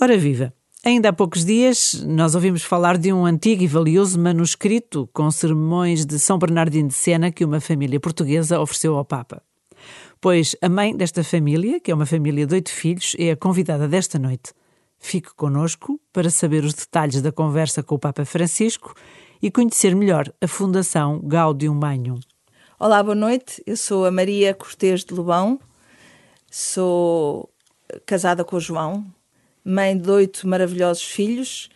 Ora viva! Ainda há poucos dias nós ouvimos falar de um antigo e valioso manuscrito com sermões de São Bernardino de Sena que uma família portuguesa ofereceu ao Papa. Pois a mãe desta família, que é uma família de oito filhos, é a convidada desta noite. Fique conosco para saber os detalhes da conversa com o Papa Francisco e conhecer melhor a Fundação Gaudium Magnum. Olá, boa noite. Eu sou a Maria Cortês de Lobão, sou casada com o João, mãe de oito maravilhosos filhos,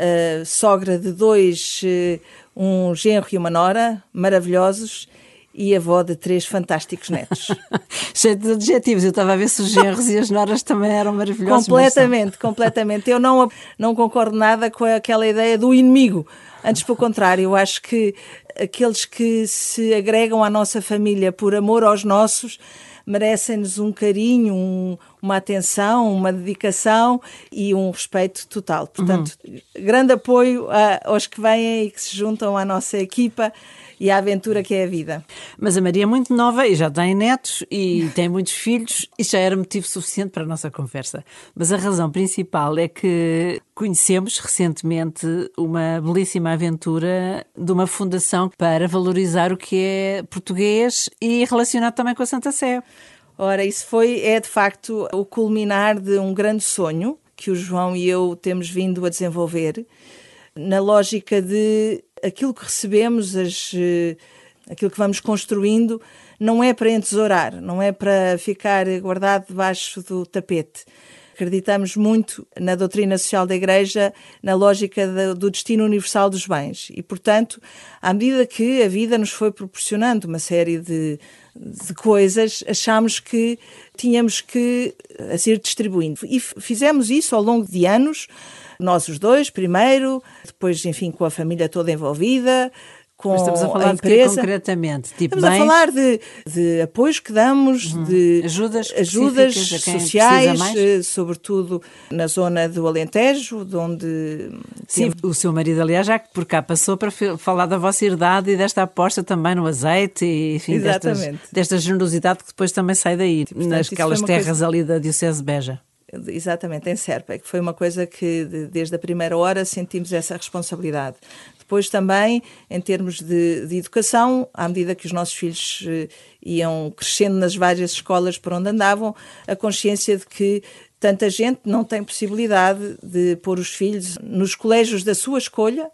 uh, sogra de dois, uh, um genro e uma nora, maravilhosos, e avó de três fantásticos netos. Cheio de adjetivos, eu estava a ver se os genros e as noras também eram maravilhosos. Completamente, completamente. Eu não, não concordo nada com aquela ideia do inimigo. Antes, pelo contrário, eu acho que aqueles que se agregam à nossa família por amor aos nossos merecem-nos um carinho, um, uma atenção, uma dedicação e um respeito total. Portanto, uhum. grande apoio a, aos que vêm e que se juntam à nossa equipa e a aventura que é a vida. Mas a Maria é muito nova e já tem netos e tem muitos filhos, e já era motivo suficiente para a nossa conversa. Mas a razão principal é que conhecemos recentemente uma belíssima aventura de uma fundação para valorizar o que é português e relacionado também com a Santa Sé. Ora, isso foi, é de facto o culminar de um grande sonho que o João e eu temos vindo a desenvolver, na lógica de aquilo que recebemos, as, eh, aquilo que vamos construindo, não é para entesourar, não é para ficar guardado debaixo do tapete. Acreditamos muito na doutrina social da Igreja, na lógica do destino universal dos bens. E, portanto, à medida que a vida nos foi proporcionando uma série de, de coisas, achámos que tínhamos que a ser distribuindo. E fizemos isso ao longo de anos nós os dois, primeiro, depois, enfim, com a família toda envolvida, com Mas estamos a falar a empresa. de concretamente? Tipo estamos bens... a falar de, de apoios que damos, uhum. de ajudas, ajudas sociais, eh, sobretudo na zona do Alentejo, de onde... Sim, o seu marido, aliás, já por cá passou para falar da vossa herdade e desta aposta também no azeite e, enfim, destas, desta generosidade que depois também sai daí, Portanto, nasquelas terras coisa... ali da Diocese de Beja. Exatamente, em Serpa, que foi uma coisa que desde a primeira hora sentimos essa responsabilidade. Depois também, em termos de, de educação, à medida que os nossos filhos eh, iam crescendo nas várias escolas por onde andavam, a consciência de que tanta gente não tem possibilidade de pôr os filhos nos colégios da sua escolha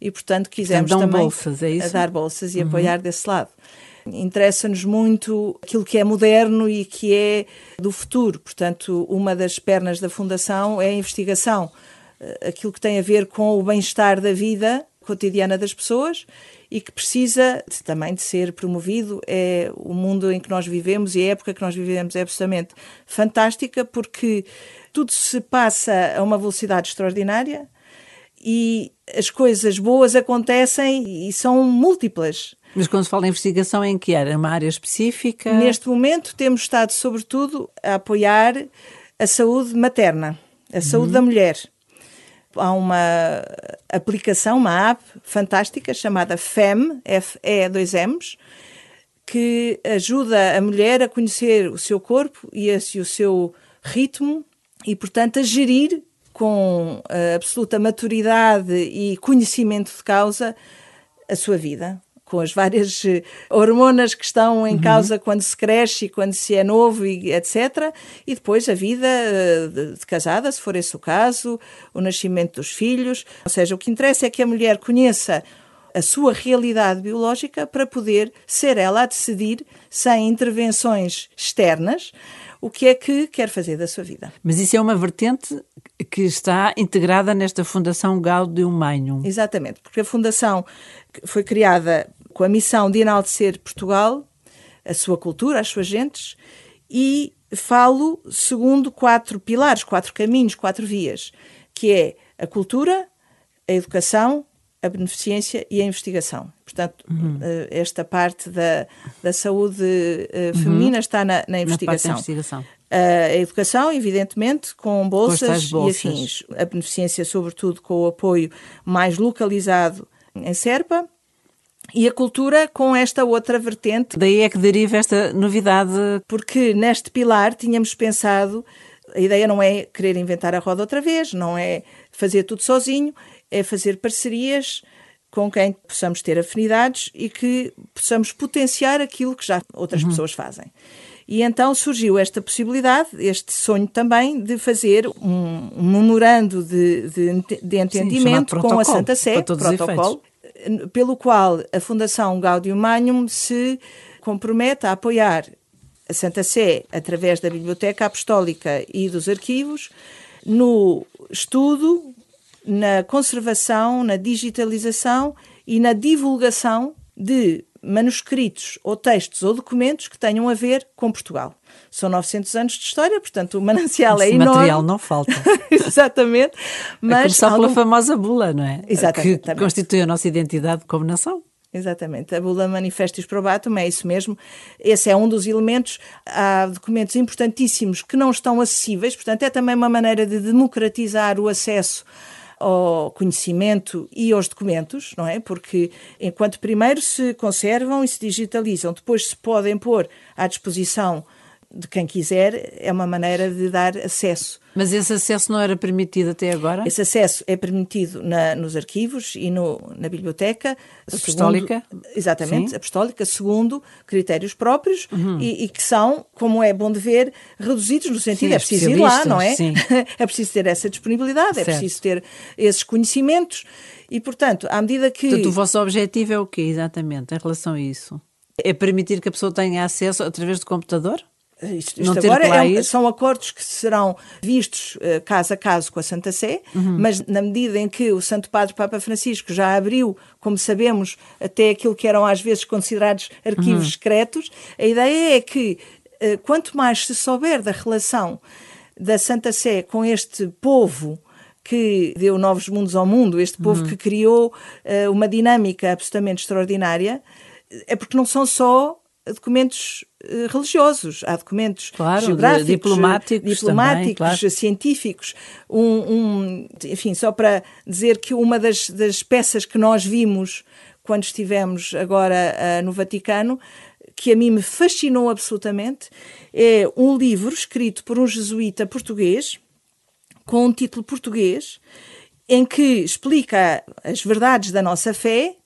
e, portanto, quisemos então, também bolsas, é dar bolsas e uhum. apoiar desse lado. Interessa-nos muito aquilo que é moderno e que é do futuro. Portanto, uma das pernas da Fundação é a investigação. Eh, aquilo que tem a ver com o bem-estar da vida cotidiana das pessoas e que precisa também de ser promovido. É o mundo em que nós vivemos e a época que nós vivemos é absolutamente fantástica porque tudo se passa a uma velocidade extraordinária e as coisas boas acontecem e são múltiplas. Mas quando se fala em investigação, em que era? Uma área específica? Neste momento temos estado, sobretudo, a apoiar a saúde materna, a saúde uhum. da mulher. Há uma aplicação, uma app fantástica chamada FEM, F-E-2-M's, que ajuda a mulher a conhecer o seu corpo e o seu ritmo e, portanto, a gerir com absoluta maturidade e conhecimento de causa a sua vida com as várias eh, hormonas que estão em uhum. causa quando se cresce e quando se é novo e etc. E depois a vida eh, de casada, se for esse o caso, o nascimento dos filhos. Ou seja, o que interessa é que a mulher conheça a sua realidade biológica para poder ser ela a decidir, sem intervenções externas, o que é que quer fazer da sua vida. Mas isso é uma vertente que está integrada nesta Fundação Gaudium Magnum. Exatamente, porque a Fundação foi criada com a missão de enaltecer Portugal, a sua cultura, as suas gentes, e falo segundo quatro pilares, quatro caminhos, quatro vias, que é a cultura, a educação, a beneficência e a investigação. Portanto, uhum. Eh, esta parte da, da saúde uhum. feminina uhum. está na, na investigação. Na investigação. A educação, evidentemente, com bolsas, com bolsas, e afins. A beneficência, sobretudo, com o apoio mais localizado em Serpa e a cultura com esta outra vertente. Daí é que deriva esta novidade. Porque neste pilar tínhamos pensado a ideia não é querer inventar a roda outra vez, não é fazer tudo sozinho, é fazer parcerias com quem possamos ter afinidades e que possamos potenciar aquilo que já outras uhum. pessoas fazem. E então surgiu esta possibilidade, este sonho também, de fazer um, um memorando de, de, de entendimento Sim, com a Santa Sé, protocolo, pelo qual a Fundação Gaudium Magnum se compromete a apoiar a Santa Sé através da Biblioteca Apostólica e dos arquivos no estudo, na conservação, na digitalização e na divulgação de manuscritos ou textos ou documentos que tenham a ver com Portugal. São 900 anos de história, portanto o manancial Esse é enorme. material não falta. Exatamente. Mas a começar algum... pela famosa bula, não é? Exatamente. Que constitui a nossa identidade como nação. Exatamente. A bula Manifestis Probatum é isso mesmo. Esse é um dos elementos. Há documentos importantíssimos que não estão acessíveis, portanto, é também uma maneira de democratizar o acesso ao conhecimento e aos documentos, não é? Porque enquanto primeiro se conservam e se digitalizam, depois se podem pôr à disposição de quem quiser, é uma maneira de dar acesso. Mas esse acesso não era permitido até agora? Esse acesso é permitido na, nos arquivos e no, na biblioteca. Apostólica? Segundo, exatamente, Sim. apostólica, segundo critérios próprios uhum. e, e, que são, como é bom de ver, reduzidos no sentido, Sim, é preciso ir lá, não é? Sim. é preciso ter essa disponibilidade, certo. é preciso ter esses conhecimentos e, portanto, à medida que... Portanto, o vosso objetivo é o quê, exatamente, em relação a isso? É permitir que a pessoa tenha acesso através do computador? Isto, isto agora é, são acordos que serão vistos uh, caso a caso com a Santa Sé, uhum. mas na medida em que o Santo Padre Papa Francisco já abriu, como sabemos, até aquilo que eram às vezes considerados arquivos uhum. secretos, a ideia é que uh, quanto mais se souber da relação da Santa Sé com este povo que deu novos mundos ao mundo, este povo uhum. que criou uh, uma dinâmica absolutamente extraordinária, é porque não são só documentos eh, religiosos, há documentos claro, geográficos, diplomáticos, diplomáticos também, claro. científicos. Um, um, enfim, só para dizer que uma das, das, peças que nós vimos quando estivemos agora uh, no Vaticano, que a mim me fascinou absolutamente, é um livro escrito por um jesuíta português, com um título português, em que explica as verdades da nossa fé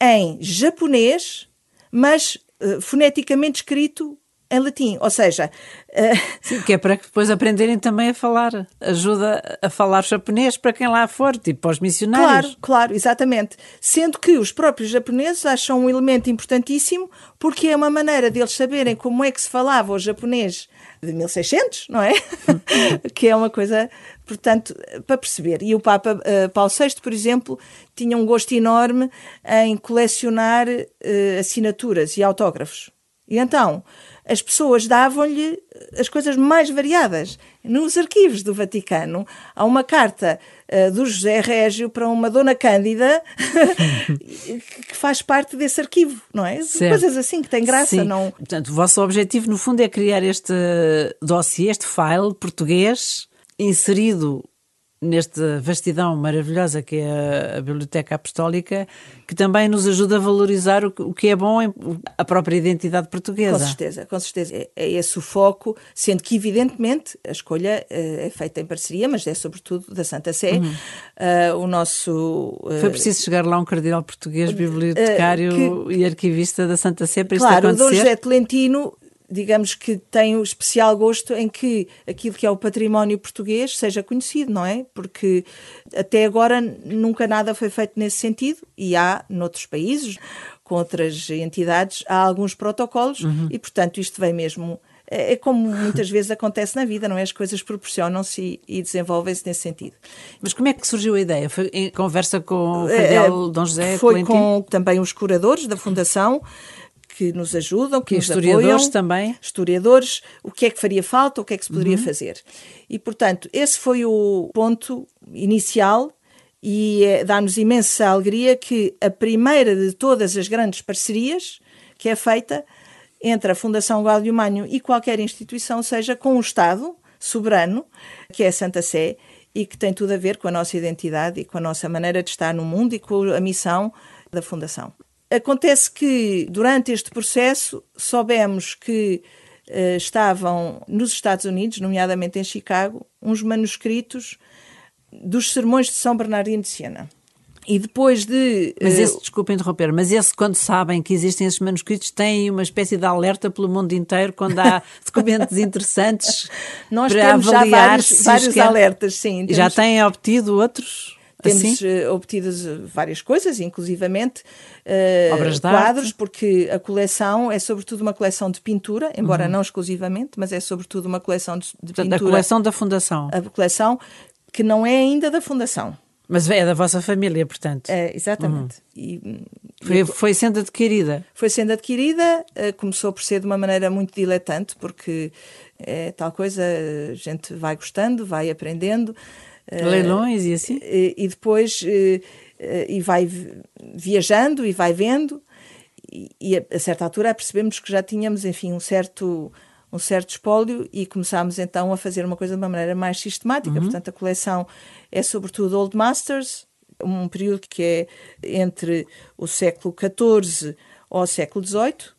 em japonês, mas uh, foneticamente escrito em latim, ou seja... Uh... Sim, que é para que depois aprenderem também a falar, ajuda a falar japonês para quem lá for, tipo para os missionários. Claro, claro, exatamente. Sendo que os próprios japoneses acham um elemento importantíssimo porque é uma maneira deles saberem como é que se falava o japonês de 1600, não é? que é uma coisa, portanto, para perceber. E o Papa uh, Paulo VI, por exemplo, tinha um gosto enorme em colecionar uh, assinaturas e autógrafos. E então, as pessoas davam-lhe as coisas mais variadas. Nos arquivos do Vaticano há uma carta uh, do José Régio para uma Dona Cândida que faz parte desse arquivo, não é? Certo. Coisas assim que têm graça. Sim. Não... Portanto, o vosso objetivo, no fundo, é criar este dossiê, este file português inserido nesta vastidão maravilhosa que é a, Biblioteca Apostólica, que também nos ajuda a valorizar o, que é bom a própria identidade portuguesa. Com certeza, com certeza. É, é esse o foco, sendo que, evidentemente, a escolha uh, é feita em parceria, mas é sobretudo da Santa Sé. Uhum. Uh, o nosso. Uh, Foi preciso chegar lá um cardeal português, bibliotecário que, e arquivista da Santa Sé para claro, isto acontecer. Claro, o Dom José Tolentino digamos que tem o especial gosto em que aquilo que é o património português seja conhecido, não é? Porque até agora nunca nada foi feito nesse sentido e há noutros países, com outras entidades, há alguns protocolos uhum. e, portanto, isto vem mesmo. É, é como muitas vezes acontece na vida, não é? As coisas proporcionam-se e, desenvolvem-se nesse sentido. Mas como é que surgiu a ideia? Foi em conversa com o Cardeal é, Dom José Foi com também os curadores da Fundação que nos ajudam, que, nos historiadores apoiam, também. Historiadores, o que é que faria falta, o que é que se poderia uhum. fazer. E, portanto, esse foi o ponto inicial e é, dá-nos imensa alegria que a primeira de todas as grandes parcerias que é feita entre a Fundação Gaudium Magnum e qualquer instituição seja com o Estado soberano, que é a Santa Sé, e que tem tudo a ver com a nossa identidade e com a nossa maneira de estar no mundo e com a missão da Fundação. Acontece que, durante este processo, soubemos que uh, estavam nos Estados Unidos, nomeadamente em Chicago, uns manuscritos dos sermões de São Bernardino de Siena. E depois de. Mas esse, uh, desculpa interromper, mas esse, quando sabem que existem esses manuscritos, têm uma espécie de alerta pelo mundo inteiro quando há documentos interessantes Nós para temos avaliar já vários, vários alertas, sim. Temos, já têm obtido outros? Temos assim? uh, obtidas várias coisas, inclusivamente uh, quadros, porque a coleção é sobretudo uma coleção de pintura, embora uhum. não exclusivamente, mas é sobretudo uma coleção de, de Portanto, pintura. A coleção da Fundação. A coleção que não é ainda da Fundação. Mas é da vossa família, portanto. É, exatamente. Uhum. E, foi, foi sendo adquirida? Foi sendo adquirida, começou por ser de uma maneira muito diletante, porque é tal coisa, a gente vai gostando, vai aprendendo. Uh, Leilões e assim? E, e depois uh, e vai viajando e vai vendo, e, e a, a certa altura percebemos que já tínhamos, enfim, um certo um certo espólio e começámos então a fazer uma coisa de uma maneira mais sistemática. Uhum. Portanto, a coleção é sobretudo Old Masters, um período que é entre o século XIV ao século XVIII,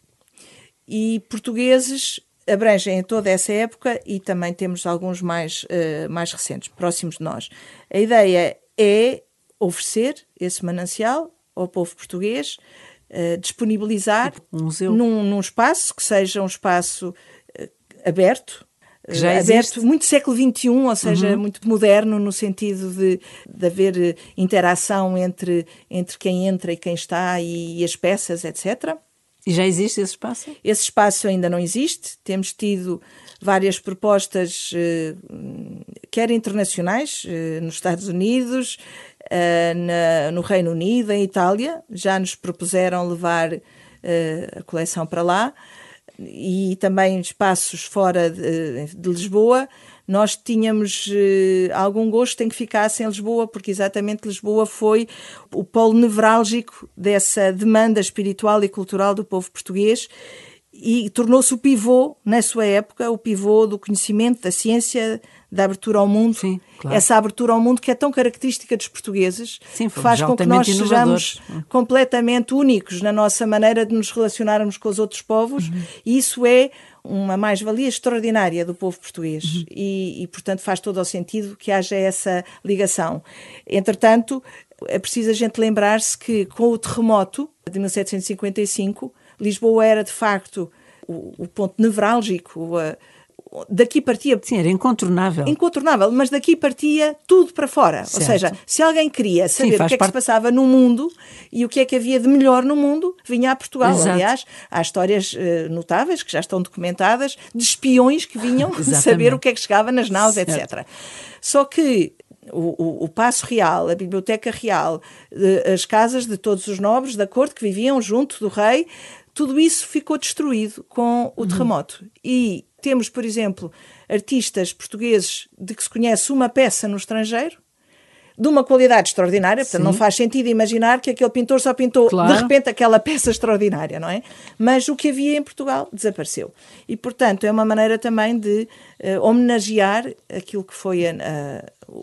e portugueses abrangem toda essa época e também temos alguns mais, uh, mais recentes, próximos de nós. A ideia é oferecer esse manancial ao povo português, uh, disponibilizar um museu. Num, num espaço que seja um espaço aberto, já aberto, existe. muito século XXI, ou seja, Uhum. muito moderno no sentido de, de haver interação entre, entre quem entra e quem está e, e as peças, etc. E já existe esse espaço? Esse espaço ainda não existe. Temos tido várias propostas, eh, quer internacionais, eh, nos Estados Unidos, eh, no Reino Unido, em Itália. Já nos propuseram levar a coleção para lá e também espaços fora de, de Lisboa, nós tínhamos eh, algum gosto em que ficasse em Lisboa, porque exatamente Lisboa foi o polo nevrálgico dessa demanda espiritual e cultural do povo português e tornou-se o pivô, na sua época, o pivô do conhecimento, da ciência, da abertura ao mundo. Sim, claro. Essa abertura ao mundo que é tão característica dos portugueses, Sim, que faz com que nós inovadores. sejamos completamente únicos na nossa maneira de nos relacionarmos com os outros povos, Uhum. e isso é uma mais-valia extraordinária do povo português Uhum. e, e, portanto, faz todo o sentido que haja essa ligação. Entretanto, é preciso a gente lembrar-se que com o terremoto de 1755, Lisboa era de facto o, o ponto nevrálgico, a, daqui partia. Sim, era incontornável. Incontornável, mas daqui partia tudo para fora. Certo. Ou seja, se alguém queria saber Sim, o que é que se passava no mundo e o que é que havia de melhor no mundo, vinha a Portugal. Exato. Aliás, há histórias eh, notáveis que já estão documentadas de espiões que vinham saber o que é que chegava nas naus, Certo. etc. Só que o, o, o Paço Real, a Biblioteca Real, as casas de todos os nobres da corte que viviam junto do rei, tudo isso ficou destruído com o terremoto. E temos, por exemplo, artistas portugueses de que se conhece uma peça no estrangeiro, de uma qualidade extraordinária, portanto Sim. não faz sentido imaginar que aquele pintor só pintou Claro. de repente aquela peça extraordinária, não é? Mas o que havia em Portugal desapareceu. E, portanto, é uma maneira também de eh, homenagear aquilo que foi a-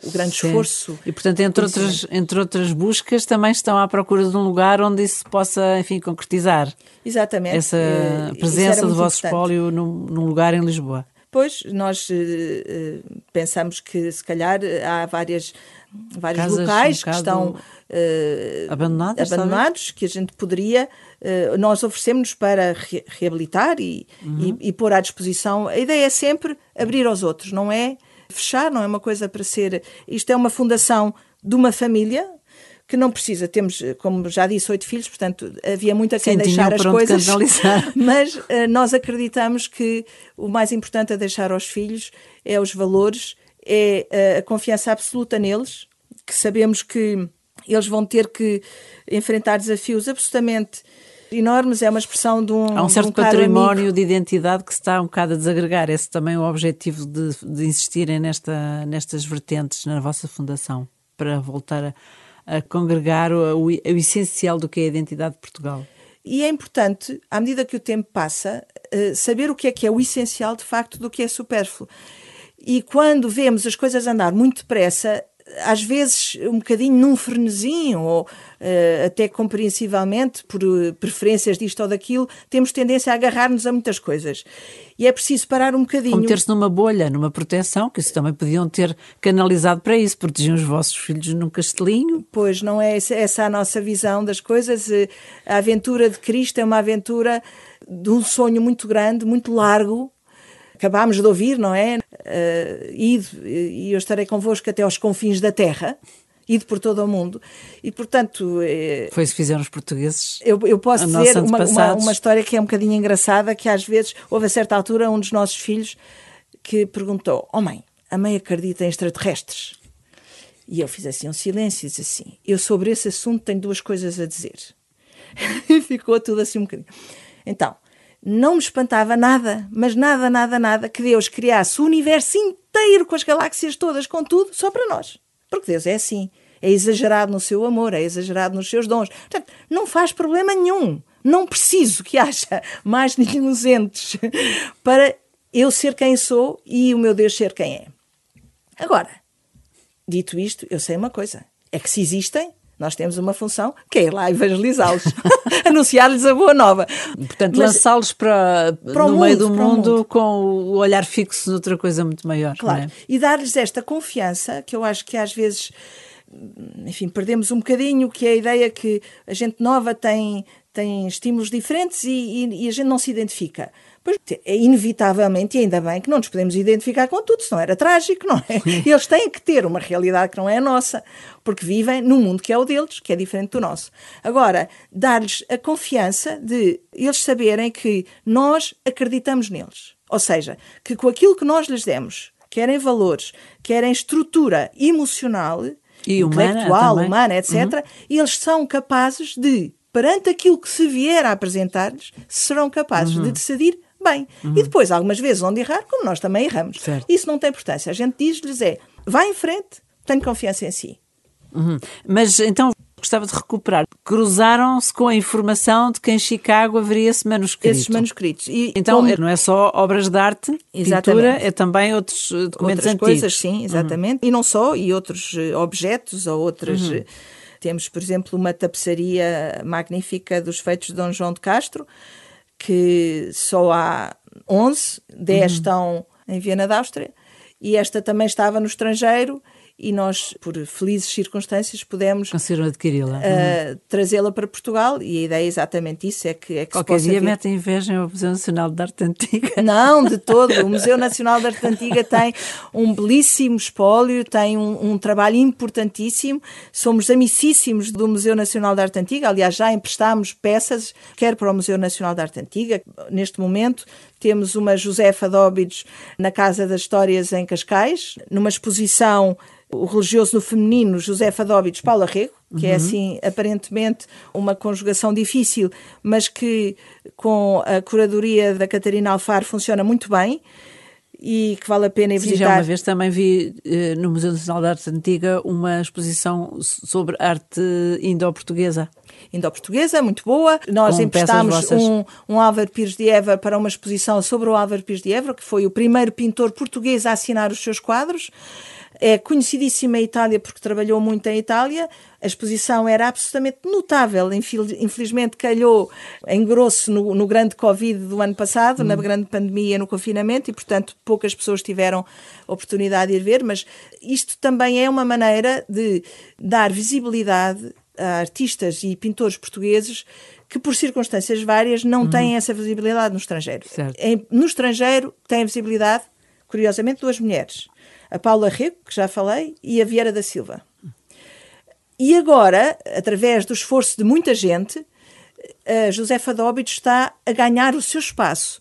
o grande Sim. esforço. E, portanto, entre outras, entre outras buscas, também estão à procura de um lugar onde isso possa, enfim, concretizar. Exatamente. Essa Eh, presença do vosso espólio num, num lugar em Lisboa. Pois, nós eh, pensamos que se calhar há várias, vários Casas locais que estão eh, Abandonadas, abandonados que a gente poderia, eh, nós oferecemos para re- reabilitar e, Uhum. e, e pôr à disposição. A ideia é sempre abrir aos outros, não é fechar, não é uma coisa para ser. Isto é uma fundação de uma família. Que não precisa, temos, eh, como já disse, oito filhos, portanto havia muito a quem Sim, deixar as coisas. Mas eh, nós acreditamos que o mais importante a deixar aos filhos é os valores, é eh, a confiança absoluta neles, que sabemos que eles vão ter que enfrentar desafios absolutamente enormes. É uma expressão de um. Há um de certo caro património amigo. de identidade que se está um bocado a desagregar. Esse também é o objetivo de, de insistirem nesta, nestas vertentes na vossa fundação, para voltar a, a congregar o, o, o essencial do que é a identidade de Portugal. E é importante, à medida que o tempo passa, eh, saber o que é que é o essencial de facto do que é supérfluo. E quando vemos as coisas andar muito depressa, às vezes um bocadinho num frenesinho, ou uh, até compreensivamente, por uh, preferências disto ou daquilo, temos tendência a agarrar-nos a muitas coisas. E é preciso parar um bocadinho. Ou meter-se numa bolha, numa proteção, que isso também podiam ter canalizado para isso, protegiam os vossos filhos num castelinho. Pois, não é essa a nossa visão das coisas. Eh, a aventura de Cristo é uma aventura de um sonho muito grande, muito largo, acabámos de ouvir, não é? Uh, e eu estarei convosco até aos confins da terra. Ide por todo o mundo. E, portanto. É, Foi isso que fizeram os portugueses. Eu, eu posso dizer uma, uma, uma, história que é um bocadinho engraçada: que às vezes, houve a certa altura, um dos nossos filhos que perguntou: Oh mãe, a mãe acredita em extraterrestres? E eu fiz assim um silêncio e disse assim: Eu sobre esse assunto tenho duas coisas a dizer. e ficou tudo assim um bocadinho. Então, não me espantava nada, mas nada, nada, nada, que Deus criasse o universo inteiro com as galáxias todas, com tudo, só para nós. Porque Deus é assim. É exagerado no seu amor, é exagerado nos seus dons. Portanto, não faz problema nenhum. Não preciso que haja mais nenhum entes para eu ser quem sou e o meu Deus ser quem é. Agora, dito isto, eu sei uma coisa: é que se existem, nós temos uma função que é ir lá evangelizá-los, anunciar-lhes a boa nova. Portanto, lançá-los para, para no mundo, meio do mundo, mundo, com o olhar fixo noutra coisa muito maior. Claro. É? E dar-lhes esta confiança, que eu acho que às vezes enfim, perdemos um bocadinho, que é a ideia que a gente nova tem, tem estímulos diferentes e, e, e, a gente não se identifica. Pois é inevitavelmente, e ainda bem que não nos podemos identificar com tudo, senão era trágico, não é? Eles têm que ter uma realidade que não é a nossa, porque vivem num mundo que é o deles, que é diferente do nosso. Agora, dar-lhes a confiança de eles saberem que nós acreditamos neles. Ou seja, que com aquilo que nós lhes demos, querem valores, querem estrutura emocional, e humana intelectual, também. humana, etc., uhum. eles são capazes de, perante aquilo que se vier a apresentar-lhes, serão capazes uhum. de decidir bem. Uhum. E depois, algumas vezes, onde errar, como nós também erramos. Certo. Isso não tem importância. A gente diz-lhes é, vá em frente, tenho confiança em si. Uhum. Mas então gostava de recuperar. Cruzaram-se com a informação de que em Chicago haveria esse manuscrito. Esses manuscritos. E então como... não é só obras de arte, exatamente. pintura, é também outros eh, documentos Outras antigos. coisas, sim, exatamente. Uhum. E não só, e outros eh, objetos ou outras... Uhum. Temos, por exemplo, uma tapeçaria magnífica dos feitos de Dom João de Castro, que só há 11, 10 uhum. estão em Viena da Áustria, e esta também estava no estrangeiro e nós, por felizes circunstâncias, pudemos conseguiram adquiri-la, uh, trazê-la para Portugal e a ideia é exatamente isso, é que, é que Qualquer dia mete inveja ao Museu Nacional de Arte Antiga. Não, de todo. O Museu Nacional de Arte Antiga tem um belíssimo espólio, tem um, um trabalho importantíssimo. Somos amicíssimos do Museu Nacional de Arte Antiga. Aliás, já emprestámos peças, quer para o Museu Nacional de Arte Antiga. Neste momento temos uma Josefa Dóbidos na Casa das Histórias em Cascais, numa exposição o religioso no feminino, José Fadóbitos, Paula Rego, que é, uhum. é assim aparentemente uma conjugação difícil, mas que com a curadoria da Catarina Alfaro funciona muito bem e que vale a pena ir Sim, visitar. Já uma vez também vi eh, no Museu Nacional de Arte Antiga uma exposição sobre arte indo-portuguesa. Indo-portuguesa, muito boa. Nós Com emprestámos um, um Álvaro Pires de Évora para uma exposição sobre o Álvaro Pires de Évora, que foi o primeiro pintor português a assinar os seus quadros é conhecidíssima em Itália porque trabalhou muito em Itália. A exposição era absolutamente notável. Infelizmente calhou em grosso no, no grande Covid do ano passado, hum. na grande pandemia, no confinamento, e portanto poucas pessoas tiveram oportunidade de ir ver, mas isto também é uma maneira de dar visibilidade a artistas e pintores portugueses que, por circunstâncias várias, não uhum. têm essa visibilidade no estrangeiro. Em, no estrangeiro têm visibilidade, curiosamente, duas mulheres a Paula Rego, que já falei, e a Vieira da Silva. E agora, através do esforço de muita gente, a Josefa Dóbito está a ganhar o seu espaço.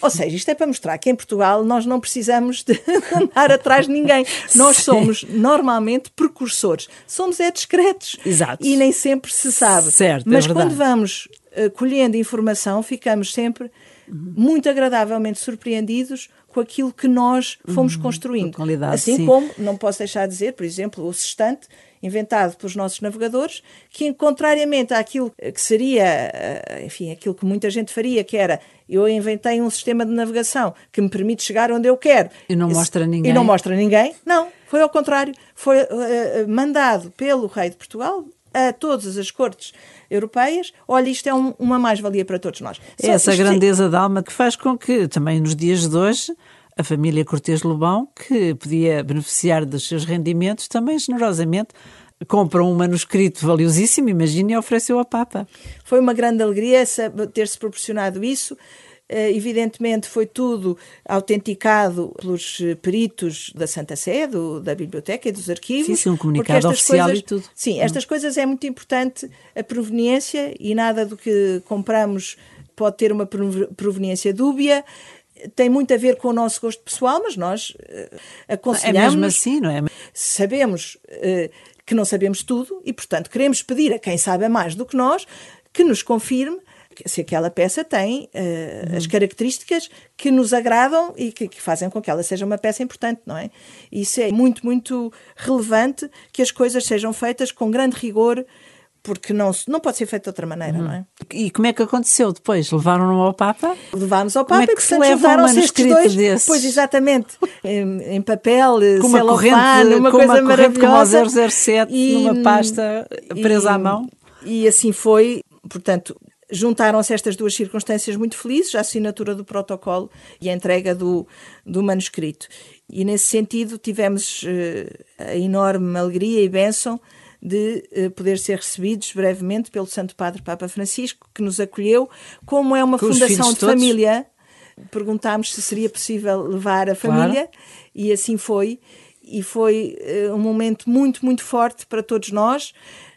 Ou seja, isto é para mostrar que em Portugal nós não precisamos de andar atrás de ninguém. Nós Sim. somos normalmente precursores. Somos é discretos. Exato. E nem sempre se sabe. Certo, é Mas é quando vamos uh, colhendo informação, ficamos sempre muito agradavelmente surpreendidos com aquilo que nós fomos Uhum, construindo. assim sim. como, não posso deixar de dizer, por exemplo, o sextante, inventado pelos nossos navegadores, que contrariamente àquilo que seria, eh, enfim, aquilo que muita gente faria, que era eu inventei um sistema de navegação que me permite chegar onde eu quero. E não mostra ninguém. E não mostra ninguém. Não, foi ao contrário. Foi eh, mandado pelo rei de Portugal a todas as cortes europeias. Olha, isto é um- uma mais-valia para todos nós. É essa isto- grandeza de alma que faz com que, também nos dias de hoje, a família Cortês Lobão, que podia beneficiar dos seus rendimentos, também generosamente compra um manuscrito valiosíssimo, imagine, e ofereceu ao Papa. Foi uma grande alegria ter-se proporcionado isso. Eh, Evidentemente, foi tudo autenticado pelos eh, peritos da Santa Sé, do- da Biblioteca e dos arquivos. Sim, sim, um comunicado oficial coisas- e tudo. Hum. Sim, estas coisas é muito importante, a proveniência, e nada do que compramos pode ter uma prov- proveniência dúbia. Tem muito a ver com o nosso gosto pessoal, mas nós É aconselhamos mesmo assim, não é? sabemos eh, que não sabemos tudo e, portanto, queremos pedir a quem sabe mais do que nós que nos confirme se aquela peça tem eh, as características que nos agradam e que, que fazem com que ela seja uma peça importante, não é? Isso é muito, muito relevante que as coisas sejam feitas com grande rigor, porque não, se- não pode ser feito de outra maneira, não é? E como é que aconteceu depois? Levaram-no ao Papa? Levámos ao Como Papa é e, que se portanto, leva um manuscrito dois. desses? Pois, exatamente. em, em papel, Com uma corrente, uma com coisa uma corrente como ao maravilhosa. 007, E- numa pasta presa à mão. E assim foi, portanto, juntaram-se estas duas circunstâncias muito felizes, a assinatura do protocolo e a entrega do, do manuscrito. E nesse sentido tivemos eh, a enorme alegria e bênção de eh, poder ser recebidos brevemente pelo Santo Padre Papa Francisco, que nos acolheu, como é uma Com fundação de todos? família. Perguntámos se seria possível levar a Claro. família e assim foi. E foi eh, um momento muito, muito forte para todos nós.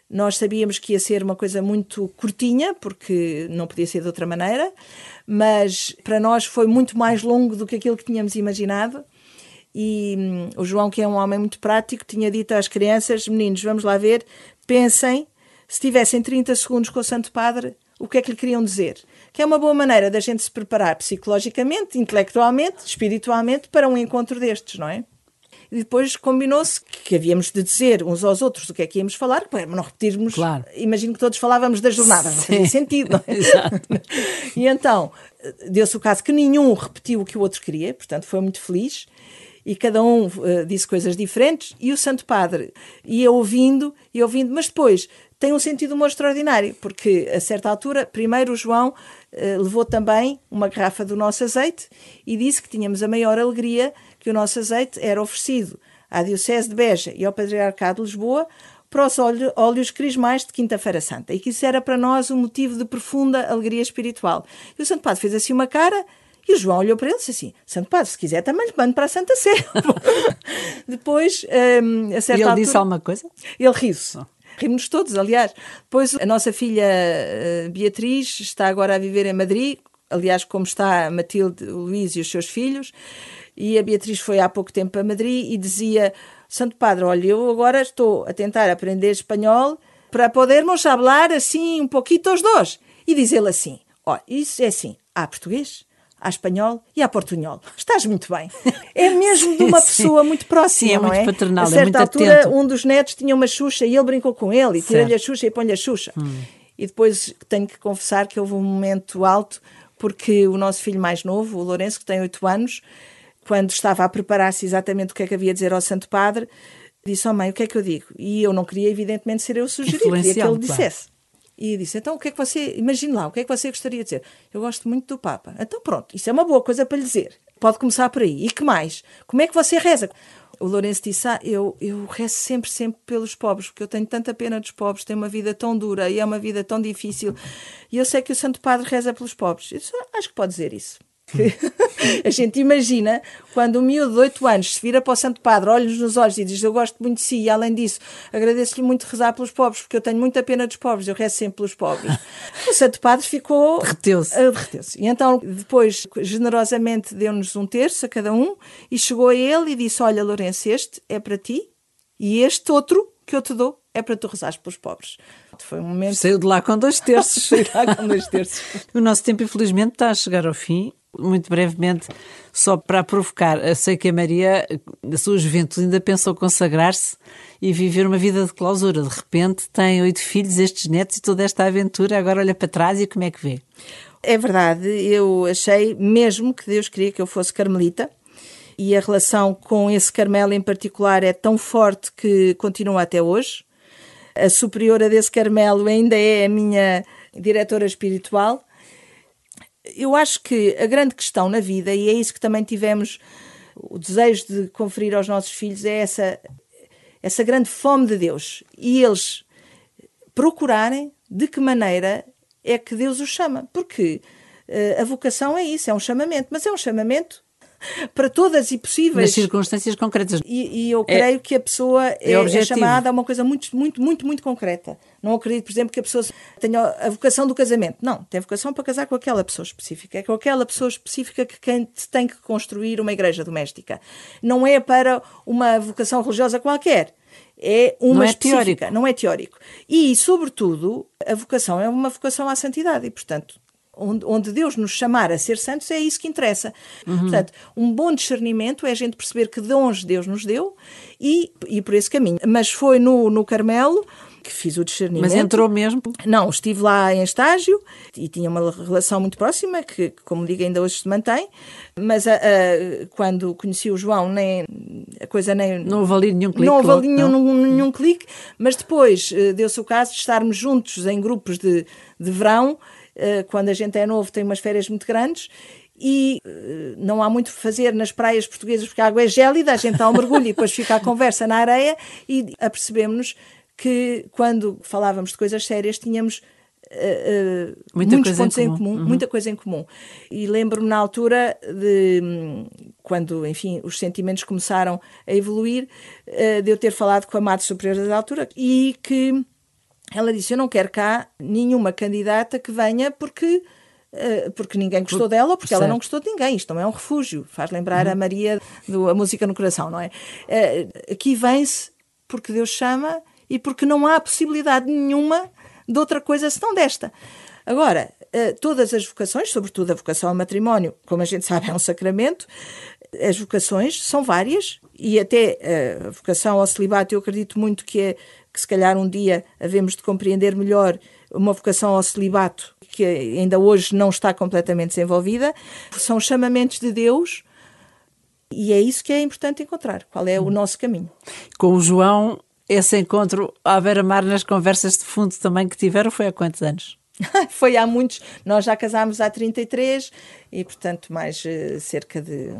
Nós sabíamos que ia ser uma coisa muito curtinha, porque não podia ser de outra maneira, mas para nós foi muito mais longo do que aquilo que tínhamos imaginado. E hum, o João, que é um homem muito prático, tinha dito às crianças: meninos, vamos lá ver, pensem, se tivessem 30 segundos com o Santo Padre, o que é que lhe queriam dizer? Que é uma boa maneira da gente se preparar psicologicamente, intelectualmente, espiritualmente para um encontro destes, não é? E depois combinou-se que havíamos de dizer uns aos outros o que é que íamos falar, para não repetirmos. Claro. Imagino que todos falávamos da jornada, não fazia Sim. sentido, não é? Exato. E então, deu-se o caso que nenhum repetiu o que o outro queria, portanto foi muito feliz. E cada um eh, disse coisas diferentes, e o Santo Padre ia ouvindo e ouvindo, mas depois tem um sentido humor extraordinário, porque a certa altura, primeiro o João eh, levou também uma garrafa do nosso azeite e disse que tínhamos a maior alegria que o nosso azeite era oferecido à Diocese de Beja e ao Patriarcado de Lisboa para os óleo- óleos crismais de Quinta-feira Santa e que isso era para nós um motivo de profunda alegria espiritual. E o Santo Padre fez assim uma cara e o João olhou para ele e disse assim: Santo Padre, se quiser também lhe mando para a Santa Sé. Depois, hum, a E certa ele altura, disse alguma coisa? ele riu-se. Rimos todos, aliás. Depois, a nossa filha eh, Beatriz está agora a viver em Madrid, aliás, como está Matilde, o Luís e os seus filhos. E a Beatriz foi há pouco tempo a Madrid e dizia: Santo Padre, olha, eu agora estou a tentar aprender espanhol para podermos falar assim um pouquinho os dois. E diz ele assim: Ó, isso é assim, há português, há espanhol e há portunhol. Estás muito bem. É mesmo de uma Sim, sim. pessoa muito próxima, Sim, é não muito é? paternal, A é certa muito altura, atento. um dos netos tinha uma Xuxa e ele brincou com ele e tira-lhe a. Xuxa e põe-lhe a Xuxa. E depois tenho que confessar que houve um momento alto porque o nosso filho mais novo, o Lourenço, que tem 8 anos, quando estava a preparar-se exatamente o que é que havia a dizer ao Santo Padre, disse: Oh mãe, o que é que eu digo? E eu não queria, evidentemente, ser eu sugerir, queria que ele Influenciá-lo, claro. dissesse. E disse: Então, o que é que você. Imagine lá, o que é que você gostaria de dizer? Eu gosto muito do Papa. Então, pronto, isso é uma boa coisa para lhe dizer. Pode começar por aí. E que mais? Como é que você reza? O Lourenço disse: Ah, eu, eu rezo sempre, sempre pelos pobres, porque eu tenho tanta pena dos pobres, têm uma vida tão dura e é uma vida tão difícil. E eu sei que o Santo Padre reza pelos pobres. Eu disse, "Ah, acho que pode dizer isso. a gente imagina quando um miúdo de 8 anos se vira para o Santo Padre, olha-nos nos olhos e diz: Eu gosto muito de si, e além disso, agradeço-lhe muito rezar pelos pobres, porque eu tenho muita pena dos pobres, eu rezo sempre pelos pobres. o Santo Padre ficou. Derreteu-se. Ah, derreteu-se. E então, depois, generosamente, deu-nos um terço a cada um e chegou a ele e disse: Olha, Lourenço, este é para ti e este outro que eu te dou é para tu rezares pelos pobres. Foi um momento. Saiu de lá com dois terços. Sei lá, com dois terços. o nosso tempo, infelizmente, está a chegar ao fim. Muito brevemente, só para provocar. Eu sei que a Maria, na sua juventude, ainda pensou consagrar-se e viver uma vida de clausura. De repente tem oito filhos, estes netos e toda esta aventura. Agora olha para trás e como é que vê? É verdade, eu achei mesmo que Deus queria que eu fosse carmelita e a relação com esse Carmelo em particular é tão forte que continua até hoje. A superiora desse Carmelo ainda é a minha diretora espiritual. Eu acho que a grande questão na vida, e é isso que também tivemos o desejo de conferir aos nossos filhos, é essa, essa grande fome de Deus. E eles procurarem de que maneira é que Deus os chama. Porque uh, a vocação é isso, é um chamamento, mas é um chamamento para todas e possíveis. Nas circunstâncias concretas. E, e eu é, creio que a pessoa é, é, é, chamada a uma coisa muito, muito, muito, muito concreta. Não acredito, por exemplo, que a pessoa tenha a vocação do casamento. Não, tem vocação para casar com aquela pessoa específica. É com aquela pessoa específica que quem tem que construir uma igreja doméstica. Não é para uma vocação religiosa qualquer é uma não é específica, teórico. não é teórico. E, sobretudo, a vocação é uma vocação à santidade e, portanto, onde, Deus nos chamar a ser santos, é isso que interessa. Uhum. Portanto, um bom discernimento é a gente perceber que dons Deus nos deu e, e por esse caminho. Mas foi no, no Carmelo que fiz o discernimento. Mas entrou mesmo? Não, estive lá em estágio e tinha uma relação muito próxima, que, como digo, ainda hoje se mantém, mas a, a, quando conheci o João, nem, a coisa nem... Não ali nenhum clique? Não ali nenhum, nenhum, nenhum clique, mas depois uh, deu-se o caso de estarmos juntos em grupos de, de verão, quando a gente é novo tem umas férias muito grandes, e uh, não há muito fazer nas praias portuguesas porque a água é gélida, a gente dá um mergulho e depois fica a conversa na areia e apercebemos-nos que quando falávamos de coisas sérias tínhamos Uh, uh, muitos pontos em comum, em comum uhum. muita coisa em comum. E lembro-me na altura de quando, enfim, os sentimentos começaram a evoluir, uh, de eu ter falado com a Madre Superior da altura e que ela disse: Eu não quero cá nenhuma candidata que venha porque. Porque ninguém gostou dela, porque certo. ela não gostou de ninguém. Isto não é um refúgio. Faz lembrar uhum. a Maria do A Música no Coração, não é? Aqui vem-se porque Deus chama e porque não há possibilidade nenhuma de outra coisa senão desta. Agora, eh, todas as vocações, sobretudo a vocação ao matrimónio, como a gente sabe, é um sacramento, as vocações são várias e até eh, a vocação ao celibato eu acredito muito que é que se calhar um dia havemos de compreender melhor uma vocação ao celibato que ainda hoje não está completamente desenvolvida. São chamamentos de Deus e é isso que é importante encontrar. Qual é o nosso caminho? Com o João esse encontro à beira-mar nas conversas de fundo também que tiveram foi há quantos anos? foi há muitos. Nós já casámos há 33 e, portanto, mais uh, cerca de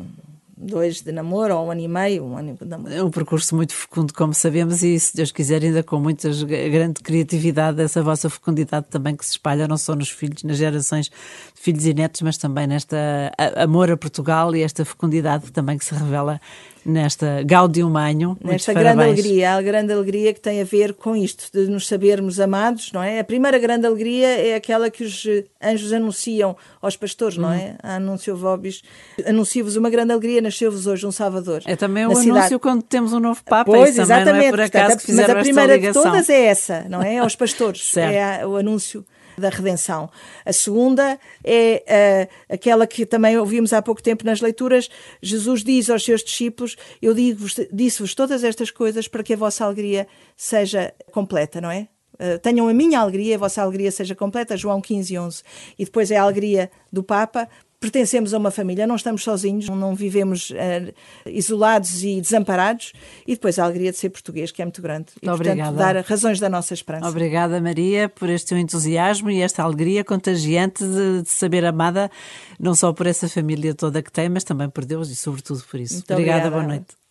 dois de namoro, ou um ano e meio, um ano de namoro. É um percurso muito fecundo, como sabemos, e se Deus quiser, ainda com muita grande criatividade, essa vossa fecundidade também que se espalha não só nos filhos, nas gerações de filhos e netos, mas também nesta amor a Portugal e esta fecundidade também que se revela nesta Gaudium Magnum. Nesta grande alegria, a grande alegria que tem a ver com isto, de nos sabermos amados, não é? A primeira grande alegria é aquela que os anjos anunciam aos pastores, não é? Uhum. Anúncio vobis, anuncio-vos uma grande alegria, nasceu-vos hoje um Salvador. É também um anúncio cidade. quando temos um novo Papa, pois, exatamente. Não é por acaso Portanto, Mas a primeira de todas é essa, não é? Aos pastores. É o anúncio da redenção. A segunda é uh, aquela que também ouvimos há pouco tempo nas leituras. Jesus diz aos seus discípulos: Eu disse-vos todas estas coisas para que a vossa alegria seja completa, não é? Uh, tenham a minha alegria, a vossa alegria seja completa, João 15, 11. E depois é a alegria do Papa, pertencemos a uma família, não estamos sozinhos, não vivemos uh, isolados e desamparados, e depois a alegria de ser português, que é muito grande. E, Obrigada. portanto, dar razões da nossa esperança. Obrigada, Maria, por este teu entusiasmo e esta alegria contagiante de, de, saber amada, não só por essa família toda que tem, mas também por Deus e, sobretudo, por isso. Muito obrigada, obrigada. boa noite.